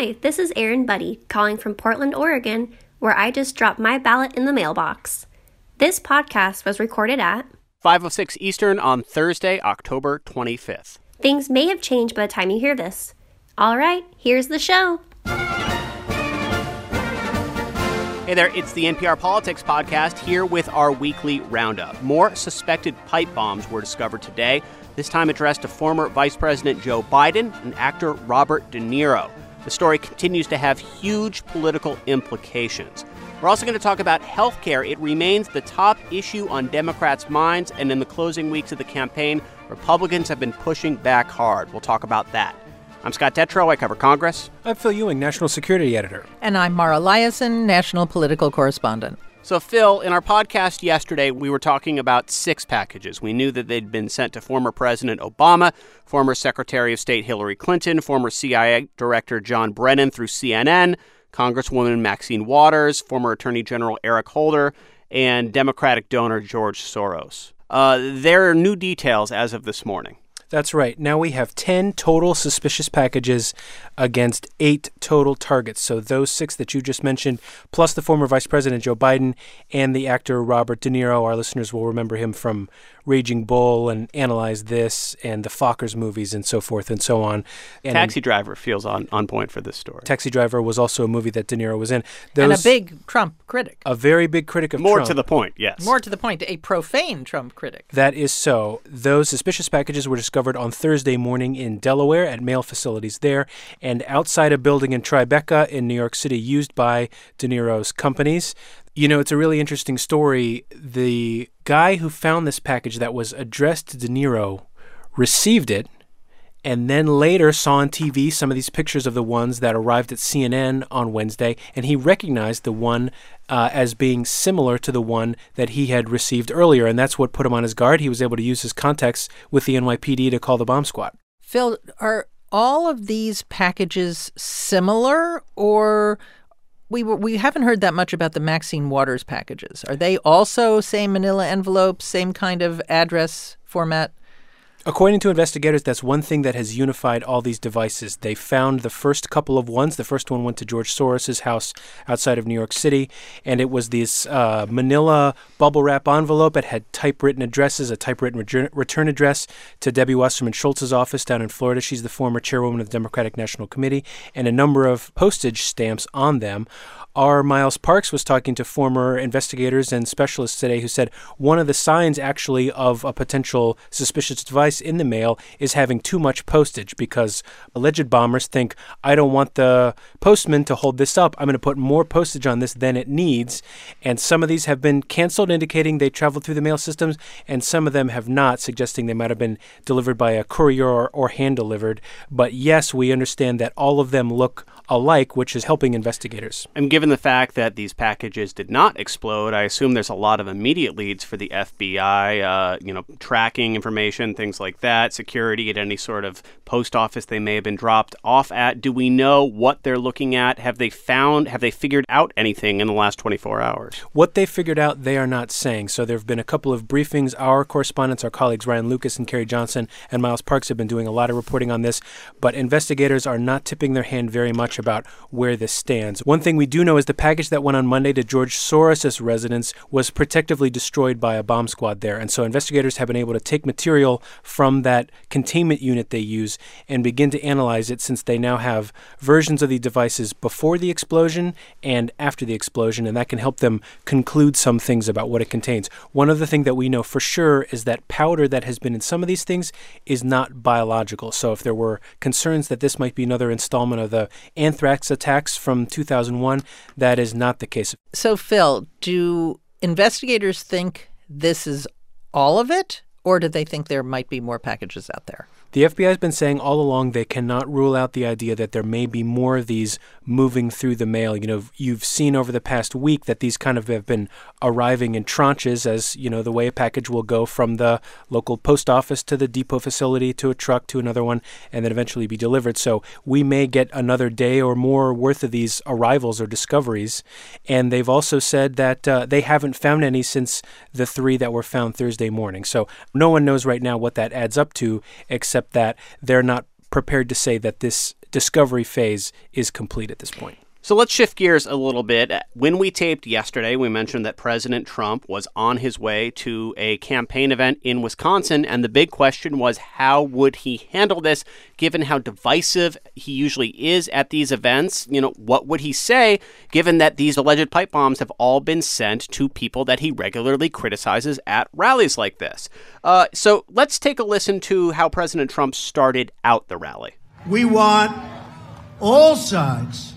Hi, this is Erin Buddy calling from Portland, Oregon, where I just dropped my ballot in the mailbox. This podcast was recorded at 506 Eastern on Thursday, October 25th. Things may have changed by the time you hear this. All right, here's the show. Hey there, it's the NPR Politics Podcast here with our weekly roundup. More suspected pipe bombs were discovered today, this time addressed to former Vice President Joe Biden and actor Robert De Niro. The story continues to have huge political implications. We're also going to talk about health care. It remains the top issue on Democrats' minds, and in the closing weeks of the campaign, Republicans have been pushing back hard. We'll talk about that. I'm Scott Detrow. I cover Congress. I'm Phil Ewing, National Security Editor. And I'm Mara Liasson, National Political Correspondent. So, Phil, in our podcast yesterday, we were talking about six packages. We knew that they'd been sent to former President Obama, former Secretary of State Hillary Clinton, former CIA Director John Brennan through CNN, Congresswoman Maxine Waters, former Attorney General Eric Holder, and Democratic donor George Soros. Uh, there are new details as of this morning. That's right. Now we have 10 total suspicious packages against eight total targets. So those six that you just mentioned, plus the former Vice President Joe Biden and the actor Robert De Niro. Our listeners will remember him from Raging Bull and Analyze This and the Fockers movies and so forth and so on. And Taxi Driver feels on, on point for this story. Taxi Driver was also a movie that De Niro was in. Those, and a big Trump critic. A very big critic of More Trump. to the point, yes. More to the point, a profane Trump critic. That is so. Those suspicious packages were discovered on Thursday morning in Delaware at mail facilities there and outside a building in Tribeca in New York City used by De Niro's companies. You know, it's a really interesting story. The guy who found this package that was addressed to De Niro received it and then later saw on TV some of these pictures of the ones that arrived at CNN on Wednesday, and he recognized the one uh, as being similar to the one that he had received earlier, and that's what put him on his guard. He was able to use his contacts with the NYPD to call the bomb squad. Phil, are all of these packages similar, or we we haven't heard that much about the Maxine Waters packages. Are they also same manila envelopes, same kind of address format? According to investigators, that's one thing that has unified all these devices. They found the first couple of ones. The first one went to George Soros' house outside of New York City, and it was this uh, manila bubble wrap envelope. It had typewritten addresses, a typewritten return address to Debbie Wasserman Schultz's office down in Florida. She's the former chairwoman of the Democratic National Committee, and a number of postage stamps on them. Our Miles Parks was talking to former investigators and specialists today who said one of the signs actually of a potential suspicious device in the mail is having too much postage because alleged bombers think, I don't want the postman to hold this up. I'm going to put more postage on this than it needs. And some of these have been canceled, indicating they traveled through the mail systems, and some of them have not, suggesting they might have been delivered by a courier or, or hand delivered. But yes, we understand that all of them look alike, which is helping investigators. And given the fact that these packages did not explode, I assume there's a lot of immediate leads for the FBI, uh, you know, tracking information, things like that, security at any sort of post office they may have been dropped off at. Do we know what they're looking at? Have they found, have they figured out anything in the last 24 hours? What they figured out, they are not saying. So there have been a couple of briefings. Our correspondents, our colleagues Ryan Lucas and Carrie Johnson and Miles Parks have been doing a lot of reporting on this, but investigators are not tipping their hand very much about where this stands. One thing we do know is the package that went on Monday to George Soros' residence was protectively destroyed by a bomb squad there. And so investigators have been able to take material from that containment unit they use and begin to analyze it since they now have versions of the devices before the explosion and after the explosion, and that can help them conclude some things about what it contains. One other thing that we know for sure is that powder that has been in some of these things is not biological. So if there were concerns that this might be another installment of the anthrax attacks from 2001, that is not the case. So, Phil, do investigators think this is all of it, or do they think there might be more packages out there? The FBI has been saying all along they cannot rule out the idea that there may be more of these moving through the mail. You know, you've seen over the past week that these kind of have been arriving in tranches as, you know, the way a package will go from the local post office to the depot facility to a truck to another one and then eventually be delivered. So we may get another day or more worth of these arrivals or discoveries. And they've also said that uh, they haven't found any since the three that were found Thursday morning. So no one knows right now what that adds up to except except that they're not prepared to say that this discovery phase is complete at this point. So let's shift gears a little bit. When we taped yesterday, we mentioned that President Trump was on his way to a campaign event in Wisconsin, and the big question was how would he handle this given how divisive he usually is at these events? You know, what would he say given that these alleged pipe bombs have all been sent to people that he regularly criticizes at rallies like this? Uh, so let's take a listen to how President Trump started out the rally. We want all sides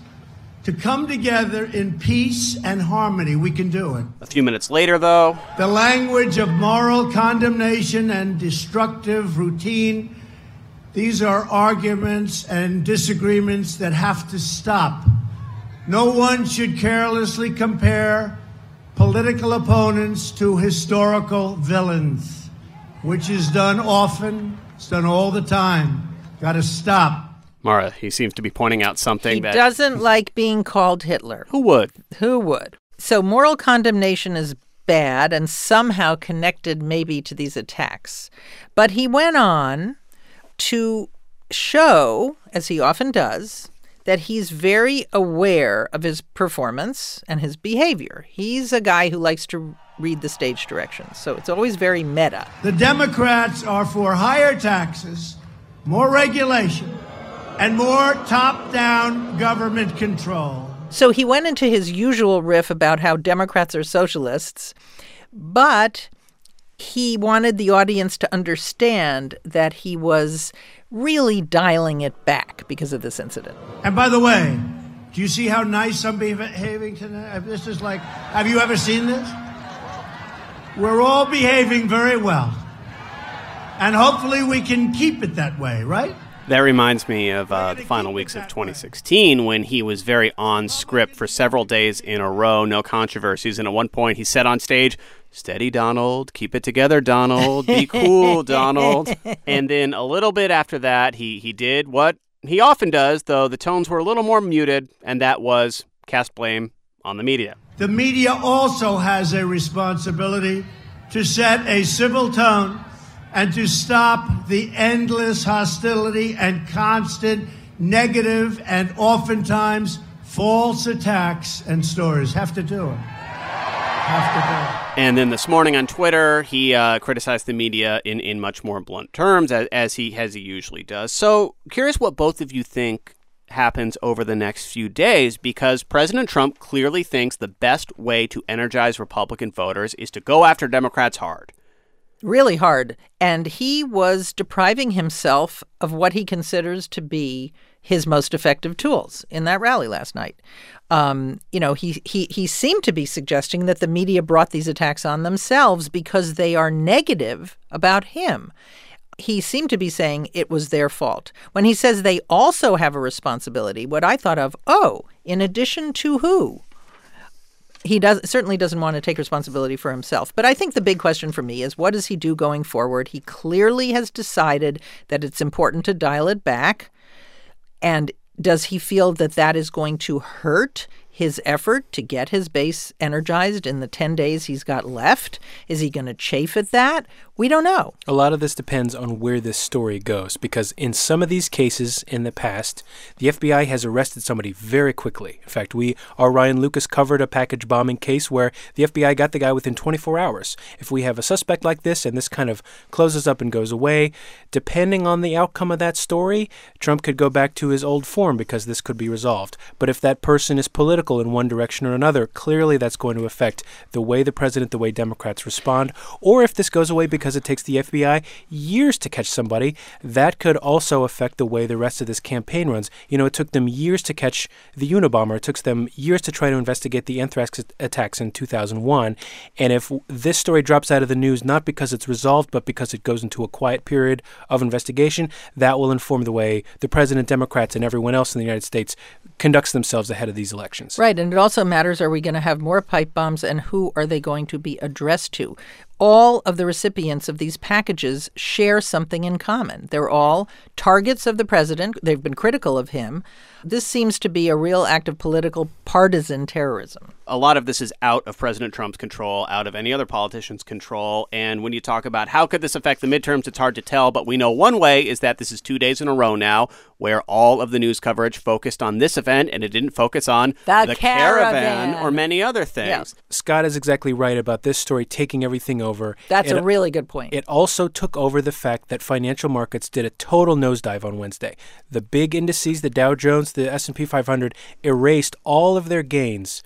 to come together in peace and harmony. We can do it. A few minutes later, though, the language of moral condemnation and destructive routine, these are arguments and disagreements that have to stop. No one should carelessly compare political opponents to historical villains, which is done often, it's done all the time. Got to stop. Mara, he seems to be pointing out something he that doesn't like being called Hitler. Who would? Who would? So moral condemnation is bad and somehow connected maybe to these attacks. But he went on to show, as he often does, that he's very aware of his performance and his behavior. He's a guy who likes to read the stage directions, so it's always very meta. The Democrats are for higher taxes, more regulation, and more top down government control. So he went into his usual riff about how Democrats are socialists, but he wanted the audience to understand that he was really dialing it back because of this incident. And by the way, do you see how nice I'm behaving tonight? This is like, have you ever seen this? We're all behaving very well. And hopefully we can keep it that way, right? That reminds me of uh, the final weeks of 2016 when he was very on script for several days in a row, no controversies. And at one point, he said on stage, Steady, Donald. Keep it together, Donald. Be cool, Donald. And then a little bit after that, he, he did what he often does, though the tones were a little more muted, and that was cast blame on the media. The media also has a responsibility to set a civil tone and to stop the endless hostility and constant negative and oftentimes false attacks and stories. Have to do it. Have to do it. And then this morning on Twitter, he uh, criticized the media in, in much more blunt terms, as, as he as he usually does. So, curious what both of you think happens over the next few days because President Trump clearly thinks the best way to energize Republican voters is to go after Democrats hard really hard. And he was depriving himself of what he considers to be his most effective tools in that rally last night. Um, you know, he, he, he seemed to be suggesting that the media brought these attacks on themselves because they are negative about him. He seemed to be saying it was their fault. When he says they also have a responsibility, what I thought of, oh, in addition to who? He does certainly doesn't want to take responsibility for himself. But I think the big question for me is what does he do going forward? He clearly has decided that it's important to dial it back. And does he feel that that is going to hurt his effort to get his base energized in the 10 days he's got left? Is he going to chafe at that? We don't know. A lot of this depends on where this story goes because in some of these cases in the past, the FBI has arrested somebody very quickly. In fact, we our Ryan Lucas covered a package bombing case where the FBI got the guy within 24 hours. If we have a suspect like this and this kind of closes up and goes away, depending on the outcome of that story, Trump could go back to his old form because this could be resolved. But if that person is political in one direction or another, clearly that's going to affect the way the president, the way Democrats respond, or if this goes away because because it takes the FBI years to catch somebody, that could also affect the way the rest of this campaign runs. You know, it took them years to catch the Unabomber. It took them years to try to investigate the anthrax attacks in 2001. And if this story drops out of the news, not because it's resolved, but because it goes into a quiet period of investigation, that will inform the way the president, Democrats, and everyone else in the United States conducts themselves ahead of these elections. Right. And it also matters are we going to have more pipe bombs and who are they going to be addressed to? All of the recipients of these packages share something in common. They're all targets of the president. They've been critical of him. This seems to be a real act of political partisan terrorism. A lot of this is out of President Trump's control, out of any other politician's control. And when you talk about how could this affect the midterms, it's hard to tell. But we know one way is that this is two days in a row now where all of the news coverage focused on this event and it didn't focus on the, the caravan. or many other things. Yeah. Scott is exactly right about this story taking everything over. That's It- a really good point. It also took over the fact that financial markets did a total nosedive on Wednesday. The big indices, the Dow Jones, the S&P 500 erased all of their gains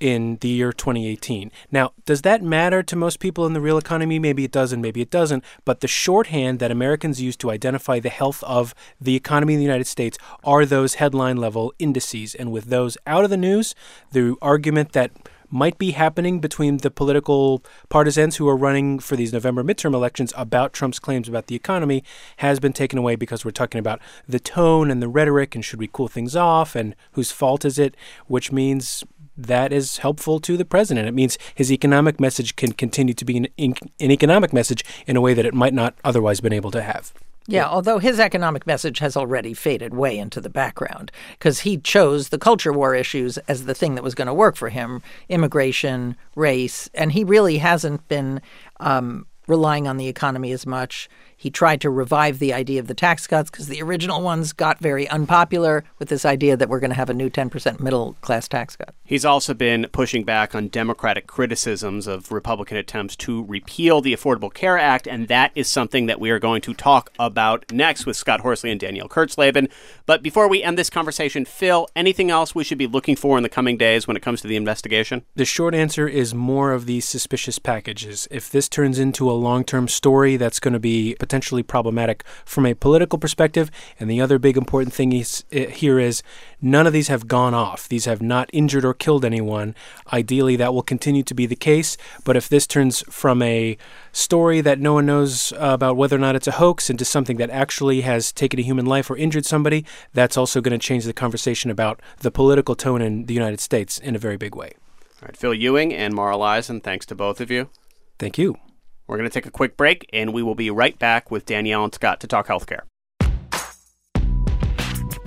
in the year 2018. Now, does that matter to most people in the real economy? Maybe it doesn't, maybe it doesn't, but the shorthand that Americans use to identify the health of the economy in the United States are those headline level indices. And with those out of the news, the argument that might be happening between the political partisans who are running for these November midterm elections about Trump's claims about the economy has been taken away because we're talking about the tone and the rhetoric and should we cool things off and whose fault is it, which means that is helpful to the president. It means his economic message can continue to be an, an economic message in a way that it might not otherwise been able to have. Yeah, although his economic message has already faded way into the background because he chose the culture war issues as the thing that was going to work for him immigration, race, and he really hasn't been um, relying on the economy as much. He tried to revive the idea of the tax cuts because the original ones got very unpopular with this idea that we're going to have a new 10% middle class tax cut. He's also been pushing back on Democratic criticisms of Republican attempts to repeal the Affordable Care Act, and that is something that we are going to talk about next with Scott Horsley and Danielle Kurtzleben. But before we end this conversation, Phil, anything else we should be looking for in the coming days when it comes to the investigation? The short answer is more of these suspicious packages. If this turns into a long term story that's going to be potentially problematic from a political perspective, and the other big important thing is, uh, here is none of these have gone off. These have not injured or killed anyone. Ideally, that will continue to be the case. But if this turns from a story that no one knows about whether or not it's a hoax into something that actually has taken a human life or injured somebody, that's also going to change the conversation about the political tone in the United States in a very big way. All right, Phil Ewing and Mara Liasson, thanks to both of you. Thank you. We're going to take a quick break, and we will be right back with Danielle and Scott to talk healthcare.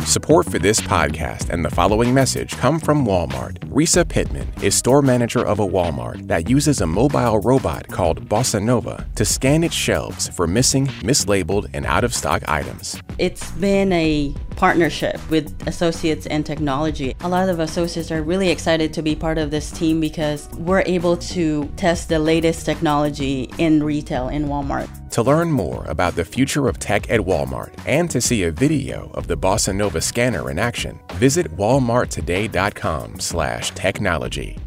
Support for this podcast and the following message come from Walmart. Risa Pittman is store manager of a Walmart that uses a mobile robot called Bossa Nova to scan its shelves for missing, mislabeled, and out of stock items. It's been a partnership with associates and technology. A lot of associates are really excited to be part of this team because we're able to test the latest technology in retail in Walmart. To learn more about the future of tech at Walmart and to see a video of the Bossa Nova scanner in action, visit walmarttoday.com/technology.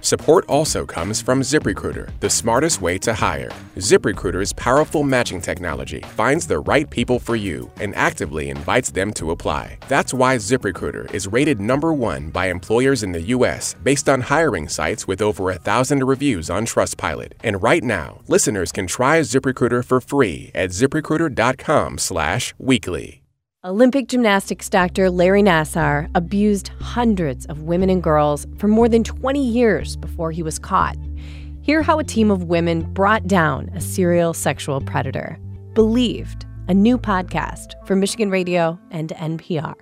Support also comes from ZipRecruiter, the smartest way to hire. ZipRecruiter's powerful matching technology finds the right people for you and actively invites them to apply. That's why ZipRecruiter is rated number one by employers in the U.S. based on hiring sites with over a thousand reviews on Trustpilot. And right now, listeners can try ZipRecruiter for free at ZipRecruiter.com/weekly. Olympic gymnastics doctor Larry Nassar abused hundreds of women and girls for more than 20 years before he was caught. Hear how a team of women brought down a serial sexual predator. Believed, a new podcast from Michigan Radio and NPR.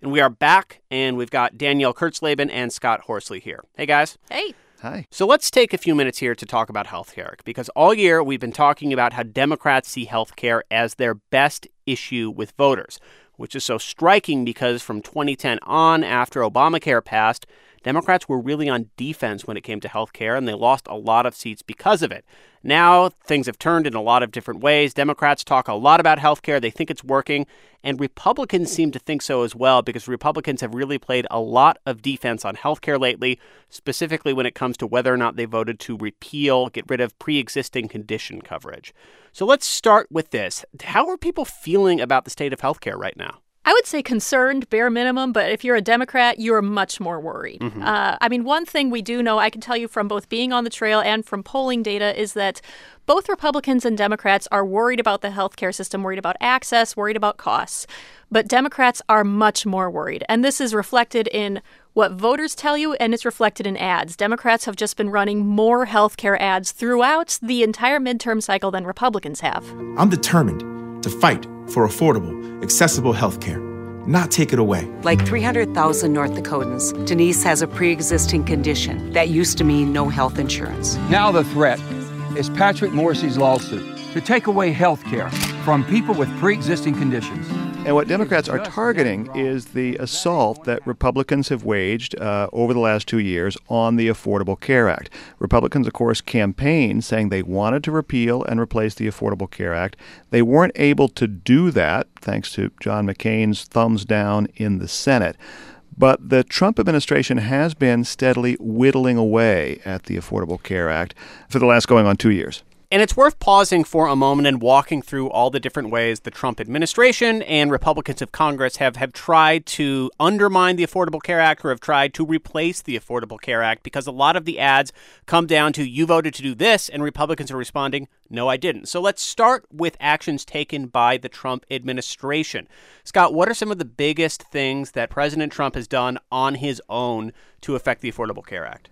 And we are back, and we've got Danielle Kurtzleben and Scott Horsley here. Hey, guys. Hey. Hi. So let's take a few minutes here to talk about healthcare because all year we've been talking about how Democrats see healthcare as their best issue with voters, which is so striking because from 2010 on, after Obamacare passed, Democrats were really on defense when it came to health care, and they lost a lot of seats because of it. Now, things have turned in a lot of different ways. Democrats talk a lot about health care, they think it's working, and Republicans seem to think so as well because Republicans have really played a lot of defense on health care lately, specifically when it comes to whether or not they voted to repeal, get rid of pre existing condition coverage. So let's start with this. How are people feeling about the state of health care right now? I would say concerned, bare minimum, but if you're a Democrat, you're much more worried. Mm-hmm. Uh, I mean, one thing we do know, I can tell you from both being on the trail and from polling data, is that both Republicans and Democrats are worried about the healthcare system, worried about access, worried about costs. But Democrats are much more worried. And this is reflected in what voters tell you, and it's reflected in ads. Democrats have just been running more healthcare ads throughout the entire midterm cycle than Republicans have. I'm determined to fight for affordable, accessible health care, not take it away. Like 300,000 North Dakotans, Denise has a pre existing condition that used to mean no health insurance. Now the threat is Patrick Morrisey's lawsuit to take away health care from people with pre existing conditions. And what Democrats are targeting is the assault that Republicans have waged uh, over the last two years on the Affordable Care Act. Republicans, of course, campaigned saying they wanted to repeal and replace the Affordable Care Act. They weren't able to do that thanks to John McCain's thumbs down in the Senate. But the Trump administration has been steadily whittling away at the Affordable Care Act for the last going on two years. And it's worth pausing for a moment and walking through all the different ways the Trump administration and Republicans of Congress have, have tried to undermine the Affordable Care Act or have tried to replace the Affordable Care Act because a lot of the ads come down to you voted to do this, and Republicans are responding, no, I didn't. So let's start with actions taken by the Trump administration. Scott, what are some of the biggest things that President Trump has done on his own to affect the Affordable Care Act?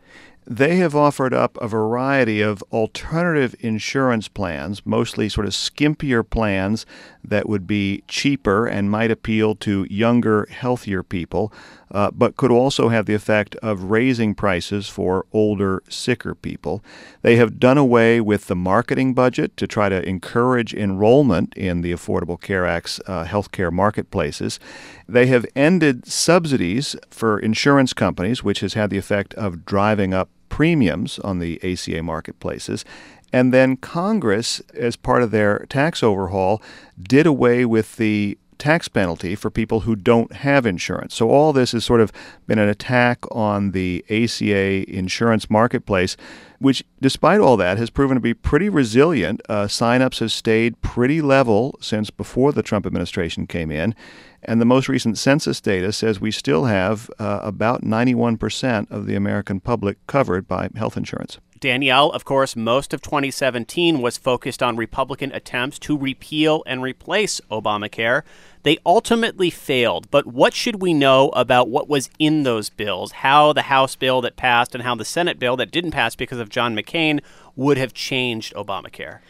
they have offered up a variety of alternative insurance plans, mostly sort of skimpier plans that would be cheaper and might appeal to younger, healthier people, uh, but could also have the effect of raising prices for older, sicker people. They have done away with the marketing budget to try to encourage enrollment in the Affordable Care Act's uh, healthcare marketplaces. They have ended subsidies for insurance companies, which has had the effect of driving up premiums on the ACA marketplaces. And then Congress, as part of their tax overhaul, did away with the tax penalty for people who don't have insurance. So all this has sort of been an attack on the ACA insurance marketplace, which, despite all that, has proven to be pretty resilient. Uh, signups have stayed pretty level since before the Trump administration came in. And the most recent census data says we still have uh, about 91% of the American public covered by health insurance. Danielle, of course, most of 2017 was focused on Republican attempts to repeal and replace Obamacare. They ultimately failed, but what should we know about what was in those bills? How the House bill that passed and how the Senate bill that didn't pass because of John McCain would have changed Obamacare?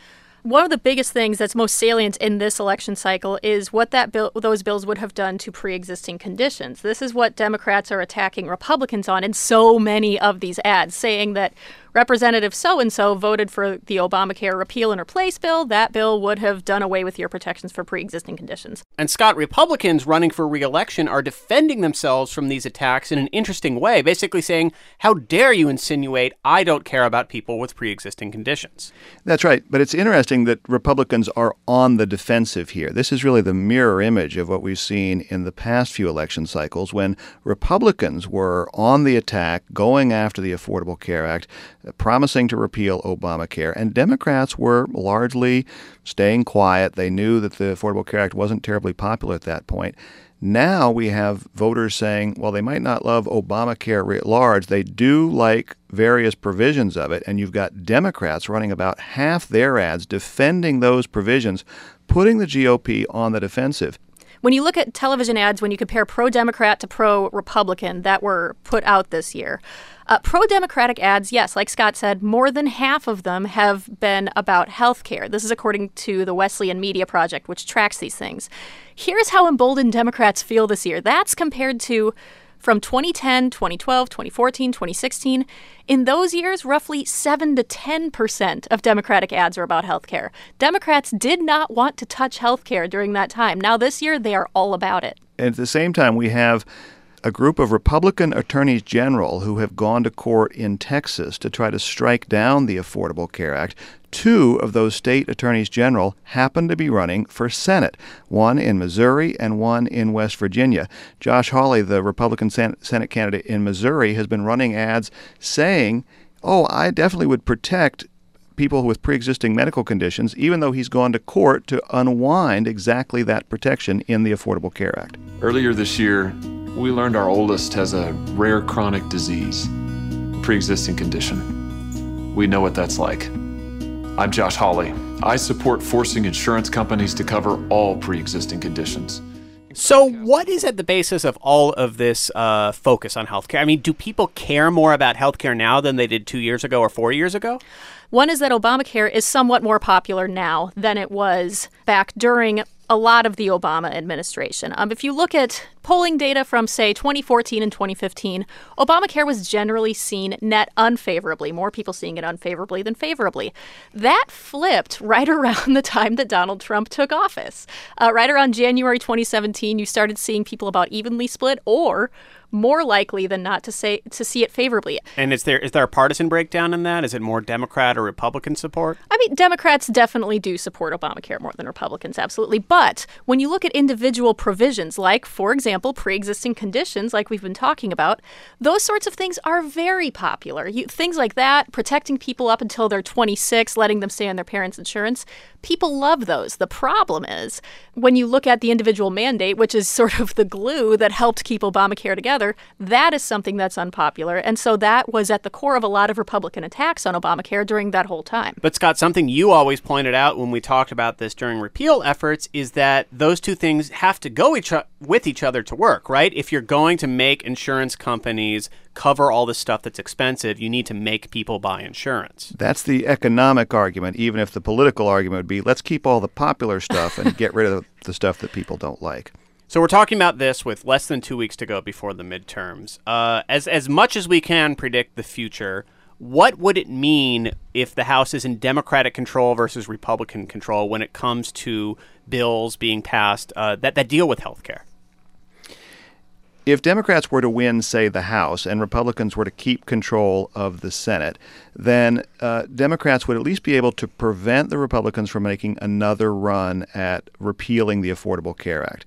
one of the biggest things that's most salient in this election cycle is what that bill, those bills would have done to pre-existing conditions. This is what Democrats are attacking Republicans on in so many of these ads, saying that Representative so and so voted for the Obamacare repeal and replace bill, that bill would have done away with your protections for pre existing conditions. And Scott, Republicans running for re election are defending themselves from these attacks in an interesting way, basically saying, How dare you insinuate I don't care about people with pre existing conditions? That's right. But it's interesting that Republicans are on the defensive here. This is really the mirror image of what we've seen in the past few election cycles when Republicans were on the attack, going after the Affordable Care Act promising to repeal Obamacare, and Democrats were largely staying quiet. They knew that the Affordable Care Act wasn't terribly popular at that point. Now we have voters saying, well, they might not love Obamacare writ large. They do like various provisions of it. And you've got Democrats running about half their ads defending those provisions, putting the GOP on the defensive. When you look at television ads, when you compare pro Democrat to pro Republican that were put out this year, uh, pro Democratic ads, yes, like Scott said, more than half of them have been about health care. This is according to the Wesleyan Media Project, which tracks these things. Here's how emboldened Democrats feel this year. That's compared to from 2010, 2012, 2014, 2016. In those years, roughly 7 to 10% of Democratic ads are about healthcare. Democrats did not want to touch healthcare during that time. Now, this year, they are all about it. And at the same time, we have a group of Republican attorneys general who have gone to court in Texas to try to strike down the Affordable Care Act. Two of those state attorneys general happen to be running for Senate, one in Missouri and one in West Virginia. Josh Hawley, the Republican Senate candidate in Missouri, has been running ads saying, Oh, I definitely would protect people with pre existing medical conditions, even though he's gone to court to unwind exactly that protection in the Affordable Care Act. Earlier this year, we learned our oldest has a rare chronic disease, pre existing condition. We know what that's like. I'm Josh Hawley. I support forcing insurance companies to cover all pre existing conditions. So, what is at the basis of all of this uh, focus on healthcare? I mean, do people care more about healthcare now than they did two years ago or four years ago? One is that Obamacare is somewhat more popular now than it was back during a lot of the Obama administration. Um, if you look at polling data from, say, 2014 and 2015, Obamacare was generally seen net unfavorably, more people seeing it unfavorably than favorably. That flipped right around the time that Donald Trump took office. Uh, right around January 2017, you started seeing people about evenly split or more likely than not to say to see it favorably. And is there is there a partisan breakdown in that? Is it more Democrat or Republican support? I mean, Democrats definitely do support Obamacare more than Republicans, absolutely. But when you look at individual provisions, like for example, pre-existing conditions, like we've been talking about, those sorts of things are very popular. You, things like that, protecting people up until they're 26, letting them stay on their parents' insurance, people love those. The problem is when you look at the individual mandate, which is sort of the glue that helped keep Obamacare together that is something that's unpopular. And so that was at the core of a lot of Republican attacks on Obamacare during that whole time. But, Scott, something you always pointed out when we talked about this during repeal efforts is that those two things have to go each o- with each other to work, right? If you're going to make insurance companies cover all the stuff that's expensive, you need to make people buy insurance. That's the economic argument, even if the political argument would be let's keep all the popular stuff and get rid of the stuff that people don't like. So we're talking about this with less than two weeks to go before the midterms. Uh, as as much as we can predict the future, what would it mean if the House is in Democratic control versus Republican control when it comes to bills being passed uh, that that deal with health care? If Democrats were to win, say, the House, and Republicans were to keep control of the Senate, then uh, Democrats would at least be able to prevent the Republicans from making another run at repealing the Affordable Care Act.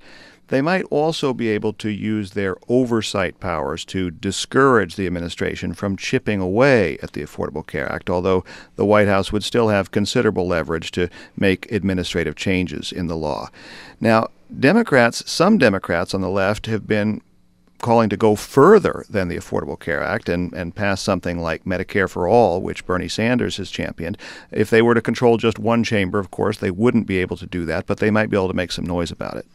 They might also be able to use their oversight powers to discourage the administration from chipping away at the Affordable Care Act, although the White House would still have considerable leverage to make administrative changes in the law. Now, Democrats, some Democrats on the left have been calling to go further than the Affordable Care Act and, and pass something like Medicare for All, which Bernie Sanders has championed. If they were to control just one chamber, of course, they wouldn't be able to do that, but they might be able to make some noise about it.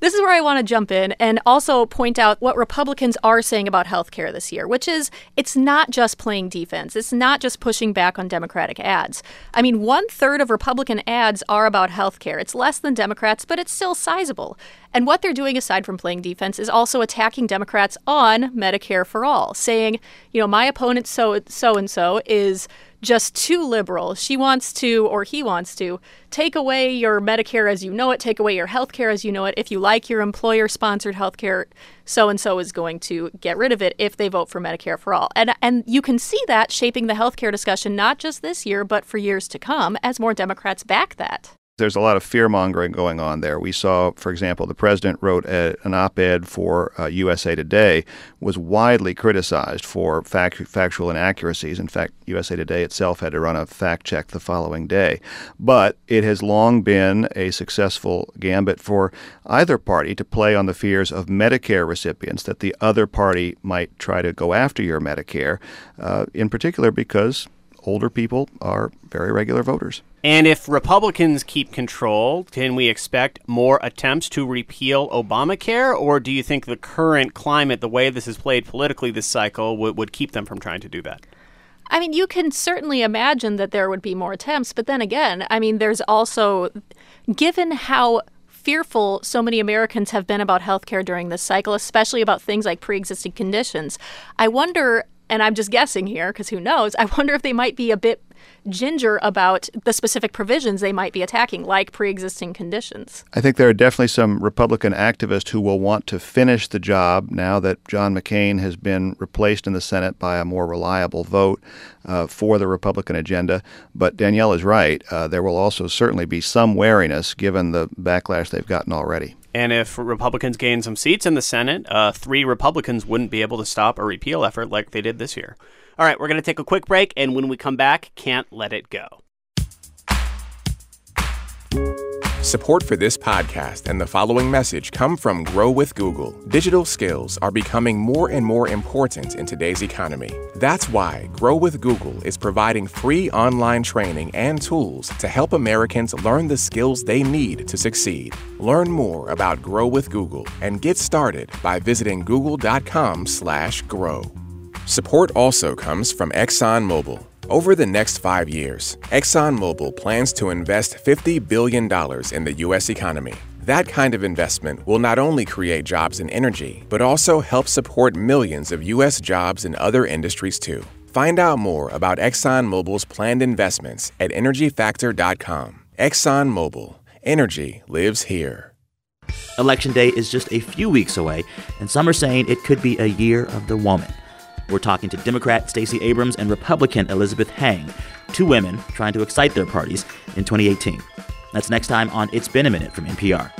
This is where I want to jump in and also point out what Republicans are saying about health care this year, which is it's not just playing defense. It's not just pushing back on Democratic ads. I mean, one third of Republican ads are about health care. It's less than Democrats, but it's still sizable. And what they're doing, aside from playing defense, is also attacking Democrats on Medicare for all, saying, you know, my opponent so so and so is just too liberal. She wants to, or he wants to, take away your Medicare as you know it, take away your health care as you know it. If you like your employer sponsored health care, so and so is going to get rid of it if they vote for Medicare for all. And and you can see that shaping the health care discussion not just this year, but for years to come as more Democrats back that there's a lot of fear mongering going on there. We saw, for example, the president wrote a, an op ed for uh, USA Today, was widely criticized for fact, factual inaccuracies. In fact, USA Today itself had to run a fact check the following day. But it has long been a successful gambit for either party to play on the fears of Medicare recipients that the other party might try to go after your Medicare, uh, in particular because older people are very regular voters. And if Republicans keep control, can we expect more attempts to repeal Obamacare? Or do you think the current climate, the way this is played politically this cycle, would, would keep them from trying to do that? I mean, you can certainly imagine that there would be more attempts. But then again, I mean, there's also, given how fearful so many Americans have been about healthcare during this cycle, especially about things like pre existing conditions, I wonder and I'm just guessing here because who knows, I wonder if they might be a bit ginger about the specific provisions they might be attacking, like pre existing conditions. I think there are definitely some Republican activists who will want to finish the job now that John McCain has been replaced in the Senate by a more reliable vote uh, for the Republican agenda. But Danielle is right. Uh, there will also certainly be some wariness given the backlash they've gotten already. And if Republicans gain some seats in the Senate, uh, three Republicans wouldn't be able to stop a repeal effort like they did this year. All right, we're going to take a quick break, and when we come back, can't let It Go. Support for this podcast and the following message come from Grow with Google. Digital skills are becoming more and more important in today's economy. That's why Grow with Google is providing free online training and tools to help Americans learn the skills they need to succeed. Learn more about Grow with Google and get started by visiting google.com/grow. Support also comes from ExxonMobil. Over the next five years, ExxonMobil plans to invest $50 billion in the U.S. economy. That kind of investment will not only create jobs in energy, but also help support millions of U.S. jobs in other industries too. Find out more about ExxonMobil's planned investments at EnergyFactor.com. ExxonMobil. Energy lives here. Election Day is just a few weeks away, and some are saying it could be a year of the woman. We're talking to Democrat Stacey Abrams and Republican Elizabeth Heng, two women trying to excite their parties in 2018. That's next time on It's Been a Minute from NPR.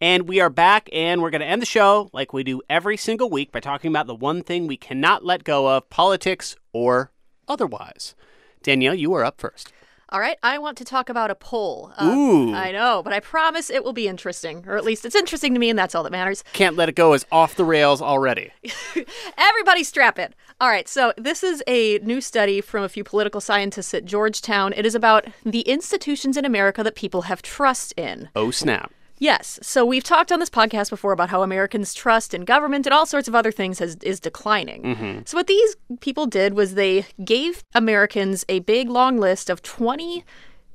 And we are back, and we're going to end the show like we do every single week by talking about the one thing we cannot let go of politics or otherwise. Danielle, you are up first. All right, I want to talk about a poll. Uh, Ooh. I know, but I promise it will be interesting, or at least it's interesting to me, and that's all that matters. Can't let it go is off the rails already. Everybody strap it. All right, so this is a new study from a few political scientists at Georgetown. It is about the institutions in America that people have trust in. Oh, snap. Yes. So we've talked on this podcast before about how Americans' trust in government and all sorts of other things has, is declining. Mm-hmm. So what these people did was they gave Americans a big long list of 20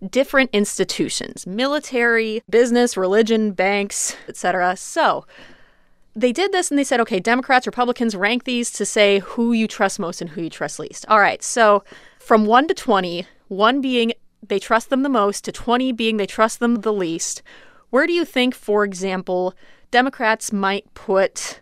different institutions, military, business, religion, banks, etc. So they did this and they said, okay, Democrats, Republicans, rank these to say who you trust most and who you trust least. All right. So from 1 to 20, 1 being they trust them the most to 20 being they trust them the least where do you think, for example, Democrats might put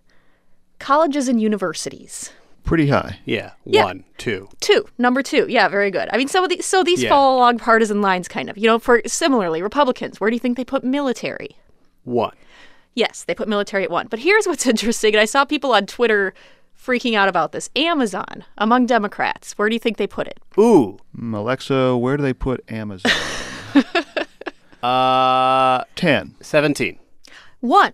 colleges and universities? Pretty high. Yeah. Yeah. One, two. Two, number two. Yeah, very good. I mean, some of these, so these Yeah. fall along partisan lines, kind of. You know, for similarly, Republicans, where do you think they put military? One. Yes, they put military at one. But here's what's interesting, and I saw people on Twitter freaking out about this. Amazon among Democrats, where do you think they put it? Ooh. Mm, Alexa, where do they put Amazon? Uh, 10. 17. One.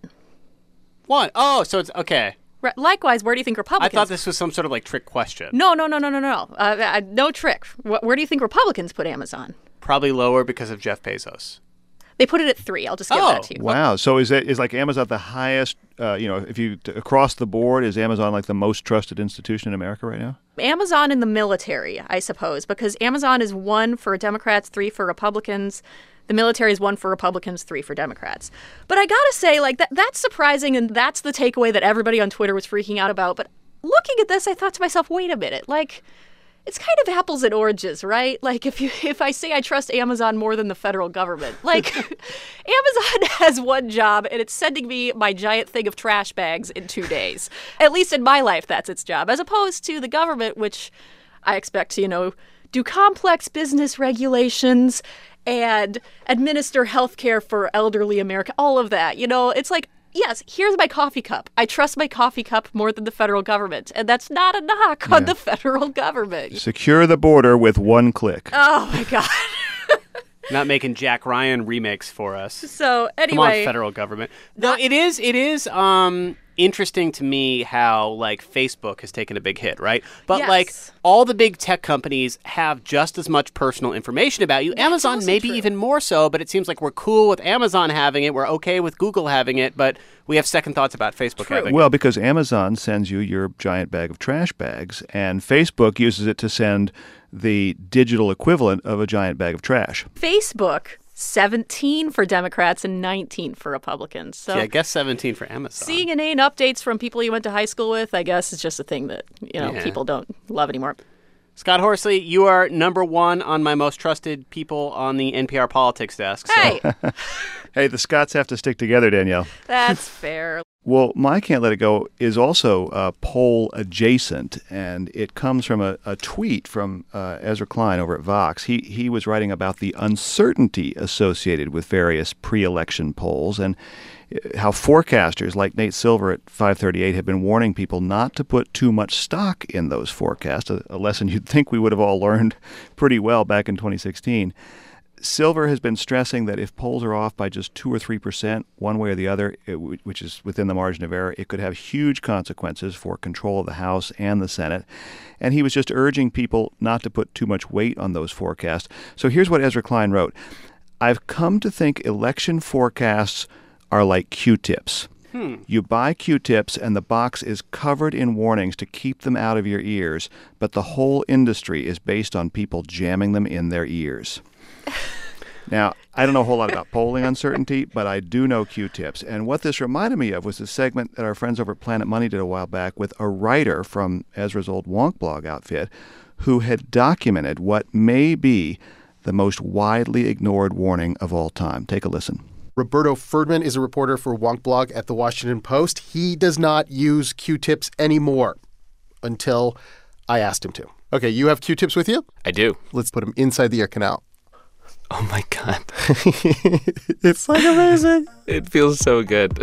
One. Oh, so it's okay. Re- Likewise, where do you think Republicans? I thought this was some sort of like trick question. No, no, no, no, no, no. Uh, uh, no trick. Where do you think Republicans put Amazon? Probably lower because of Jeff Bezos. They put it at three. I'll just give Oh, that to you. Wow. So is it is like Amazon the highest? Uh, you know, if you t- across the board, is Amazon like the most trusted institution in America right now? Amazon in the military, I suppose, because Amazon is one for Democrats, three for Republicans. The military is one for Republicans, three for Democrats. But I gotta say, like that that's surprising, and that's the takeaway that everybody on Twitter was freaking out about. But looking at this, I thought to myself, wait a minute, like it's kind of apples and oranges, right? Like if you if I say I trust Amazon more than the federal government, like Amazon has one job and it's sending me my giant thing of trash bags in 2 days. At least in my life that's its job as opposed to the government which I expect to, you know, do complex business regulations and administer health care for elderly America, all of that. You know, it's like Yes, here's my coffee cup. I trust my coffee cup more than the federal government. And that's not a knock on the federal government. Secure the border with one click. Oh my God. Not making Jack Ryan remakes for us. So, Come on, anyway. federal government. No, it is. It is. Um, interesting to me how like Facebook has taken a big hit, right? But Yes. like all the big tech companies have just as much personal information about you. Amazon also maybe true. even more so. But it seems like we're cool with Amazon having it. We're okay with Google having it, but we have second thoughts about Facebook having Well, it. because Amazon sends you your giant bag of trash bags, and Facebook uses it to send the digital equivalent of a giant bag of trash. Facebook, 17 for Democrats and 19 for Republicans. So yeah, I guess 17 for Amazon. seeing inane updates from people you went to high school with, I guess, is just a thing that, you know, Yeah. people don't love anymore. Scott Horsley, you are number one on my most trusted people on the NPR politics desk. So. Hey, Hey, the Scotts have to stick together, Danielle. that's fair. Well, my Can't Let It Go is also uh, poll adjacent, and it comes from a, a tweet from uh, Ezra Klein over at Vox. He, he was writing about the uncertainty associated with various pre election polls and uh, how forecasters like Nate Silver at 538 have been warning people not to put too much stock in those forecasts, a, a lesson you'd think we would have all learned pretty well back in 2016. Silver has been stressing that if polls are off by just 2 or 3%, one way or the other, which is within the margin of error, it could have huge consequences for control of the House and the Senate. And he was just urging people not to put too much weight on those forecasts. So here's what Ezra Klein wrote I've come to think election forecasts are like Q tips. Hmm. You buy Q tips, and the box is covered in warnings to keep them out of your ears, but the whole industry is based on people jamming them in their ears. Now, I don't know a whole lot about polling uncertainty, but I do know Q tips. And what this reminded me of was a segment that our friends over at Planet Money did a while back with a writer from Ezra's old Wonk blog outfit who had documented what may be the most widely ignored warning of all time. Take a listen. Roberto Ferdman is a reporter for Wonk Blog at the Washington Post. He does not use Q-tips anymore until I asked him to. Okay, you have Q-tips with you? I do. Let's put them inside the ear canal. Oh my god. it's like amazing. It feels so good.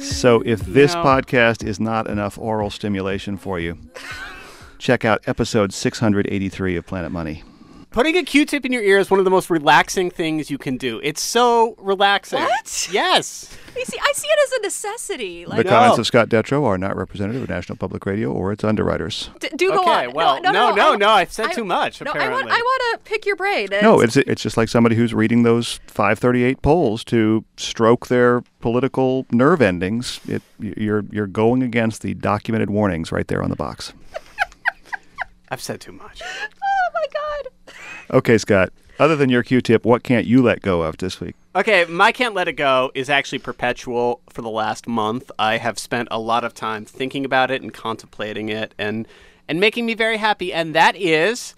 So, if this No. podcast is not enough oral stimulation for you, check out episode 683 of Planet Money. Putting a Q-tip in your ear is one of the most relaxing things you can do. It's so relaxing. What? Yes. You see, I see it as a necessity. The Like, comments oh. of Scott Detrow are not representative of National Public Radio or its underwriters. D- do go Okay, on. well, no, no, no, no, I- no, I've said I- too much, No, I want, apparently. I want to pick your brain. No, it's it's just like somebody who's reading those 538 polls to stroke their political nerve endings. It, you're you're going against the documented warnings right there on the box. I've said too much. Oh my god. Okay, Scott. Other than your Q-tip, what can't you let go of this week? Okay, my can't let it go is actually perpetual for the last month. I have spent a lot of time thinking about it and contemplating it and and making me very happy and that is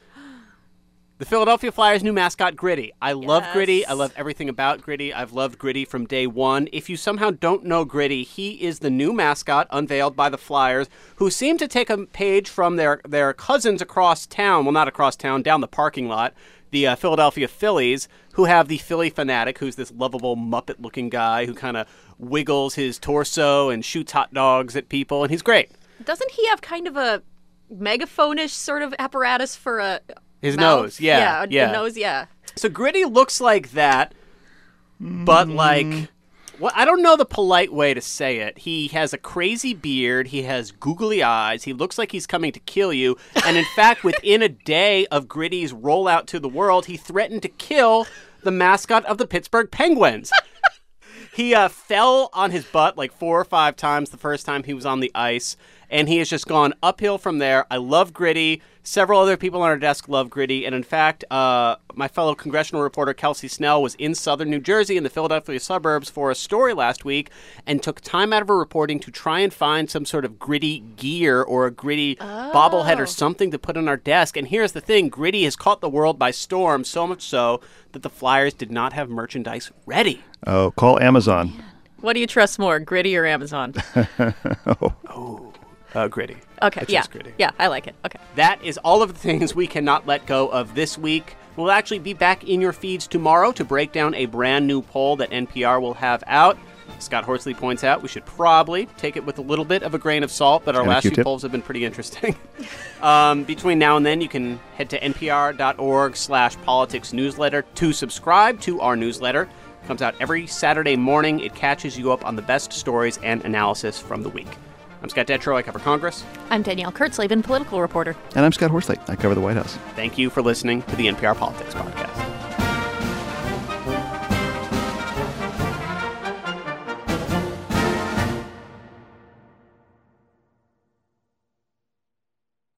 the Philadelphia Flyers new mascot Gritty. I love Gritty. I love everything about Gritty. I've loved Gritty from day 1. If you somehow don't know Gritty, he is the new mascot unveiled by the Flyers who seem to take a page from their their cousins across town, well not across town, down the parking lot the uh, Philadelphia Phillies, who have the Phillie Phanatic, who's this lovable Muppet looking guy who kind of wiggles his torso and shoots hot dogs at people, and he's great. Doesn't he have kind of a megaphone-ish sort of apparatus for a His mouth? nose, yeah, yeah, a- a yeah. nose, yeah. So Gritty looks like that, but like. Well, I don't know the polite way to say it. He has a crazy beard. He has googly eyes. He looks like he's coming to kill you. And in fact, within a day of Gritty's rollout to the world, he threatened to kill the mascot of the Pittsburgh Penguins. He uh, fell on his butt like four or five times the first time he was on the ice, and he has just gone uphill from there. I love Gritty. Several other people on our desk love Gritty, and in fact, uh, my fellow congressional reporter Kelsey Snell was in southern New Jersey in the Philadelphia suburbs for a story last week and took time out of her reporting to try and find some sort of Gritty gear or a Gritty bobblehead or something to put on our desk. And here's the thing Gritty has caught the world by storm, so much so that the Flyers did not have merchandise ready. Oh, call Amazon. What do you trust more, Gritty or Amazon? oh. Uh, gritty. Okay, I yeah, trust Gritty. yeah, I like it. Okay. That is all of the things we cannot let go of this week. We'll actually be back in your feeds tomorrow to break down a brand new poll that NPR will have out. Scott Horsley points out we should probably take it with a little bit of a grain of salt, but our And last few polls have been pretty interesting. um, between now and then, you can head to npr.org slash politics newsletter to subscribe to our newsletter. It comes out every Saturday morning. It catches you up on the best stories and analysis from the week. I'm Scott Detrow. I cover Congress. I'm Danielle Kurtzleben, political reporter. And I'm Scott Horsley. I cover the White House. Thank you for listening to the NPR Politics Podcast.